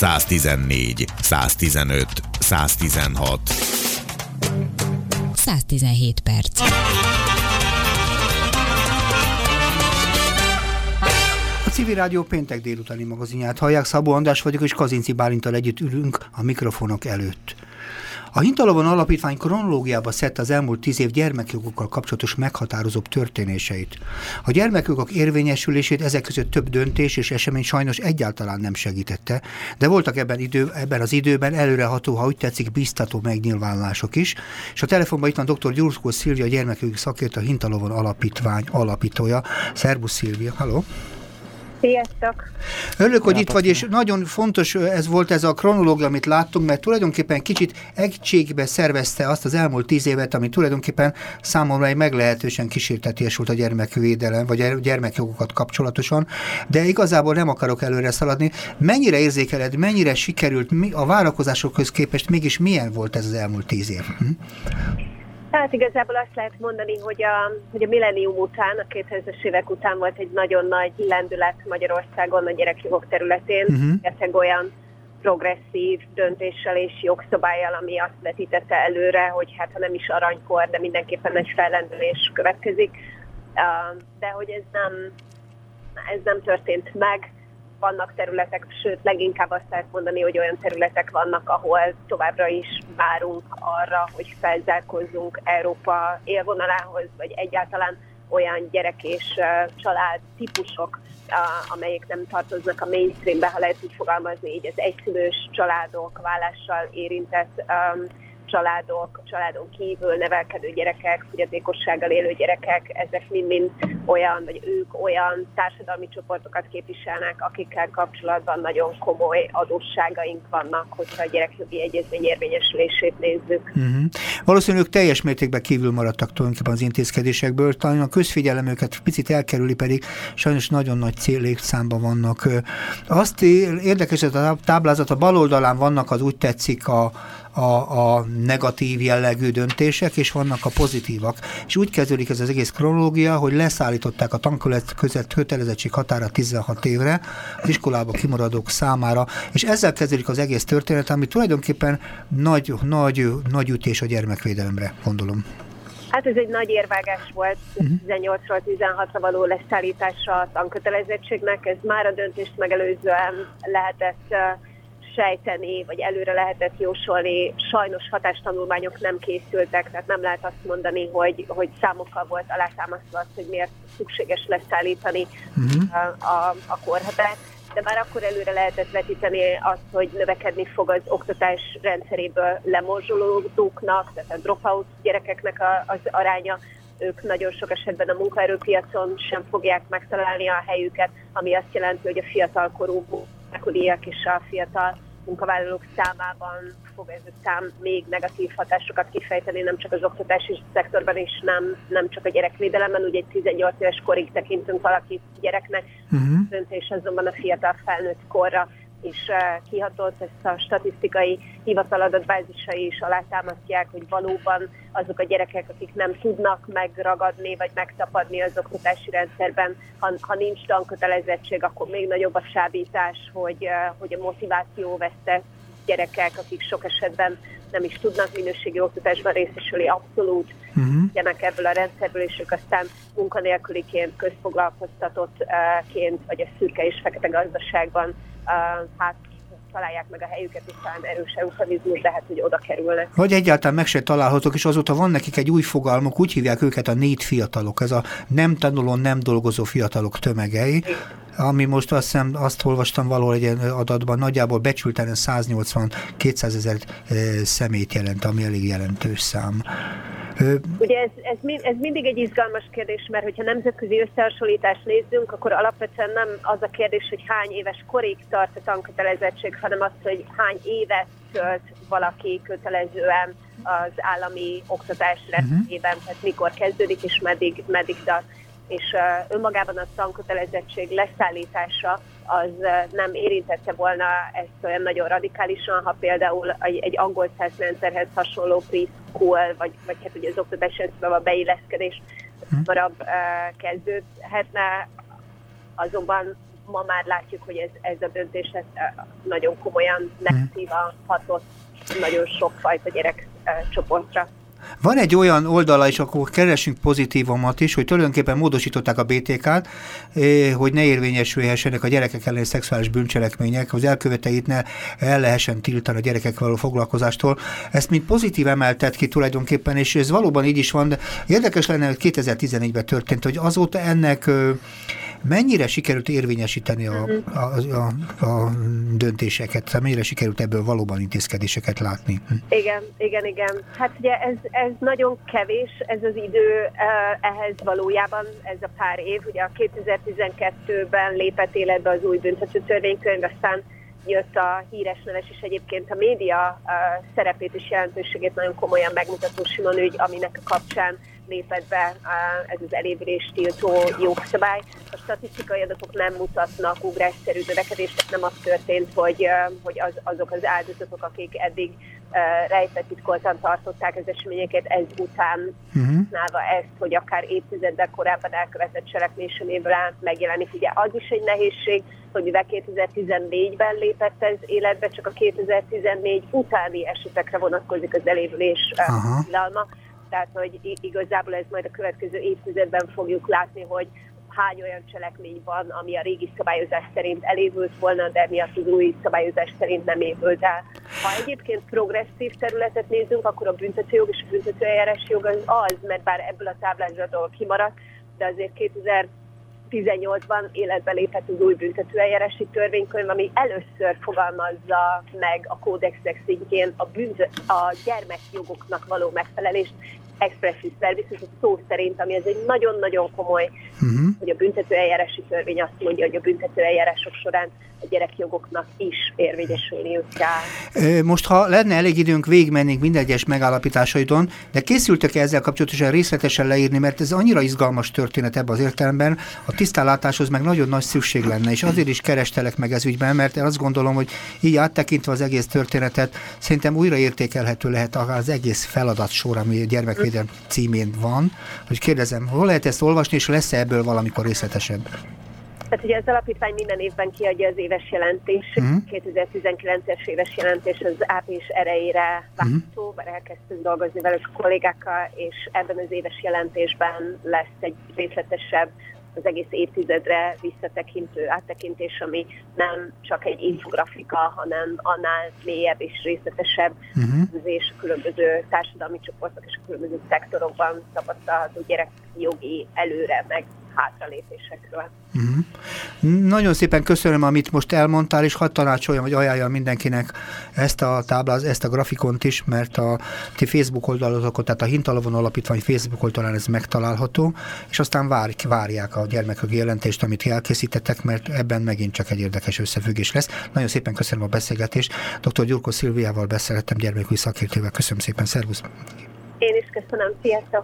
114, 115, 116. 117 perc. A Civil Rádió péntek délutáni magazinját hallják, Szabó András vagyok, és Kazinci Bálintal együtt ülünk a mikrofonok előtt. A Hintalovon Alapítvány kronológiába szedte az elmúlt tíz év gyermekjogokkal kapcsolatos meghatározóbb történéseit. A gyermekjogok érvényesülését ezek között több döntés és esemény sajnos egyáltalán nem segítette, de voltak ebben, idő, ebben az időben előreható, ha úgy tetszik, biztató megnyilvánulások is, és a telefonban itt van dr. Gyurszkó Szilvia, gyermekjogi szakértő, a Hintalovon Alapítvány alapítója. Szerbusz Szilvia, haló! Sziasztok! Örülök, hogy itt vagy, és nagyon fontos ez volt ez a kronológia, amit láttunk, mert tulajdonképpen kicsit egységbe szervezte azt az elmúlt tíz évet, ami tulajdonképpen számomra egy meglehetősen kísérteties volt a gyermekvédelem, vagy a gyermekjogokat kapcsolatosan, de igazából nem akarok előre szaladni. Mennyire érzékeled, mennyire sikerült a várakozásokhoz képest, mégis milyen volt ez az elmúlt tíz év? Hm? Hát igazából azt lehet mondani, hogy a, hogy a millennium után, a 2000-es évek után volt egy nagyon nagy lendület Magyarországon a gyerekjogok területén, uh-huh. olyan progresszív döntéssel és jogszabályjal, ami azt vetítette előre, hogy hát ha nem is aranykor, de mindenképpen egy fellendülés következik. De hogy ez nem, ez nem történt meg, vannak területek, sőt leginkább azt lehet mondani, hogy olyan területek vannak, ahol továbbra is várunk arra, hogy felzárkozzunk Európa élvonalához, vagy egyáltalán olyan gyerek és család típusok, amelyek nem tartoznak a mainstreambe, ha lehet úgy fogalmazni, így az egyszülős családok, vállással érintett um, családok, családon kívül nevelkedő gyerekek, fogyatékossággal élő gyerekek, ezek mind-mind olyan, vagy ők olyan társadalmi csoportokat képviselnek, akikkel kapcsolatban nagyon komoly adósságaink vannak, hogyha a gyerekjogi egyezmény érvényesülését nézzük. Uh-huh. Valószínűleg teljes mértékben kívül maradtak tulajdonképpen az intézkedésekből, talán a közfigyelem őket picit elkerüli, pedig sajnos nagyon nagy céllékszámban vannak. Azt érdekes, hogy a táblázat a bal oldalán vannak az úgy tetszik a, a, a negatív jellegű döntések, és vannak a pozitívak. És úgy kezdődik ez az egész kronológia, hogy leszállították a tankölet között kötelezettség határa 16 évre az iskolába kimaradók számára, és ezzel kezdődik az egész történet, ami tulajdonképpen nagy, nagy, nagy ütés a gyermekvédelemre, gondolom. Hát ez egy nagy érvágás volt uh-huh. 18-ról 16-ra való leszállítása a tankötelezettségnek. Ez már a döntést megelőzően lehetett uh, sejteni, vagy előre lehetett jósolni. Sajnos hatástanulmányok nem készültek, tehát nem lehet azt mondani, hogy, hogy számokkal volt alátámasztva azt, hogy miért szükséges leszállítani uh-huh. a, a korhatárt de már akkor előre lehetett vetíteni azt, hogy növekedni fog az oktatás rendszeréből lemorzsolódóknak, tehát a dropout gyerekeknek a, az aránya, ők nagyon sok esetben a munkaerőpiacon sem fogják megtalálni a helyüket, ami azt jelenti, hogy a fiatalkorú munkanélküliek és a fiatal munkavállalók számában fog ez a szám még negatív hatásokat kifejteni, nem csak az oktatási szektorban, és nem, nem csak a gyerekvédelemben. Ugye egy 18 éves korig tekintünk valakit gyereknek, uh-huh. döntés azonban a fiatal felnőtt korra is kihatott, ezt a statisztikai hivatal adatbázisai is alátámasztják, hogy valóban azok a gyerekek, akik nem tudnak megragadni vagy megtapadni az oktatási rendszerben, ha, ha nincs tankötelezettség, akkor még nagyobb a sábítás, hogy, hogy a motiváció vesztett gyerekek, akik sok esetben nem is tudnak minőségi oktatásban részesülni, abszolút uh-huh. ebből a rendszerből, és ők aztán munkanélküliként, közfoglalkoztatottként, vagy a szürke és fekete gazdaságban hát találják meg a helyüket, és talán erős eufemizmus, de hát, hogy oda kerülnek. Vagy egyáltalán meg se találhatók, és azóta van nekik egy új fogalmuk, úgy hívják őket a négy fiatalok, ez a nem tanuló, nem dolgozó fiatalok tömegei, ami most azt hiszem, azt olvastam valahol egy adatban, nagyjából becsülten 180-200 ezer szemét jelent, ami elég jelentős szám. Ugye ez, ez, ez mindig egy izgalmas kérdés, mert hogyha nemzetközi összehasonlítást nézzünk, akkor alapvetően nem az a kérdés, hogy hány éves korig tart a tankötelezettség, hanem az, hogy hány évet tölt valaki kötelezően az állami oktatás mhm. rendszerében, uh-huh. tehát mikor kezdődik és meddig, meddig tart és önmagában a tankötelezettség leszállítása az nem érintette volna ezt olyan nagyon radikálisan, ha például egy angol rendszerhez hasonló preschool, vagy, vagy hát ugye az oktatás rendszerben a beilleszkedés hamarabb kezdődhetne, azonban ma már látjuk, hogy ez, ez a döntés ez nagyon komolyan negatíva hatott nagyon sokfajta gyerek csoportra. Van egy olyan oldala is, akkor keresünk pozitívomat is, hogy tulajdonképpen módosították a BTK-t, eh, hogy ne érvényesülhessenek a gyerekek elleni szexuális bűncselekmények, az elköveteit ne el lehessen tiltani a gyerekek való foglalkozástól. Ezt mint pozitív emeltet ki tulajdonképpen, és ez valóban így is van, de érdekes lenne, hogy 2014-ben történt, hogy azóta ennek Mennyire sikerült érvényesíteni a, mhm. a, a, a döntéseket? Mennyire sikerült ebből valóban intézkedéseket látni? Hm. Igen, igen, igen. Hát ugye ez, ez nagyon kevés, ez az idő ehhez valójában, ez a pár év. Ugye a 2012-ben lépett életbe az új büntető törvénykönyv, aztán jött a híres neves, és egyébként a média szerepét és jelentőségét nagyon komolyan megmutató Simon ügy, aminek a kapcsán lépett be ez az elévülés tiltó jogszabály. A statisztikai adatok nem mutatnak ugrásszerű növekedést, nem az történt, hogy, hogy az, azok az áldozatok, akik eddig rejtett titkoltan tartották az eseményeket, ez után uh-huh. ezt, hogy akár évtizeddel korábban elkövetett cselekvéseméből megjelenik. Ugye az is egy nehézség, hogy mivel 2014-ben lépett ez életbe, csak a 2014 utáni esetekre vonatkozik az elévülés tilalma. Uh-huh tehát hogy igazából ez majd a következő évtizedben fogjuk látni, hogy hány olyan cselekmény van, ami a régi szabályozás szerint elévült volna, de miatt az új szabályozás szerint nem évült el. Ha egyébként progresszív területet nézünk, akkor a büntetőjog és a büntetőeljárás jog az az, mert bár ebből a táblázatból kimaradt, de azért 2018-ban életbe lépett az új büntetőeljárási törvénykönyv, ami először fogalmazza meg a kódexek szintjén a, bűnző, a gyermekjogoknak való megfelelést, expressis services, szó szerint, ami ez egy nagyon-nagyon komoly, uh-huh. hogy a büntető eljárási törvény azt mondja, hogy a büntető eljárások során a gyerekjogoknak is érvényesülniük kell. Most, ha lenne elég időnk, végigmennénk minden egyes megállapításaidon, de készültek-e ezzel kapcsolatosan részletesen leírni, mert ez annyira izgalmas történet ebben az értelemben, a tisztánlátáshoz meg nagyon nagy szükség lenne, és azért is kerestelek meg ez ügyben, mert azt gondolom, hogy így áttekintve az egész történetet, szerintem újra értékelhető lehet az egész feladat sor, ami a gyermekvédelem címén van, hogy kérdezem, hol lehet ezt olvasni, és lesz-e ebből valamikor részletesebb? Tehát ugye az alapítvány minden évben kiadja az éves jelentést, uh-huh. 2019-es éves jelentés az április erejére várható, uh-huh. elkezdtünk dolgozni velük a kollégákkal, és ebben az éves jelentésben lesz egy részletesebb az egész évtizedre visszatekintő áttekintés, ami nem csak egy infografika, hanem annál mélyebb és részletesebb uh-huh. és a különböző társadalmi csoportok és a különböző szektorokban tapasztalható gyerekjogi előre, meg hátralépésekről. Uh-huh. Nagyon szépen köszönöm, amit most elmondtál, és hadd tanácsoljam, hogy ajánljam mindenkinek ezt a táblát, ezt a grafikont is, mert a ti Facebook oldalotokon, tehát a Hintalavon Alapítvány Facebook oldalán ez megtalálható, és aztán vár, várják a gyermekjogi jelentést, amit elkészítettek, mert ebben megint csak egy érdekes összefüggés lesz. Nagyon szépen köszönöm a beszélgetést. Dr. Gyurko Szilviával beszélhettem gyermekjogi szakértővel. Köszönöm szépen, szervusz! Én is köszönöm, sziasztok!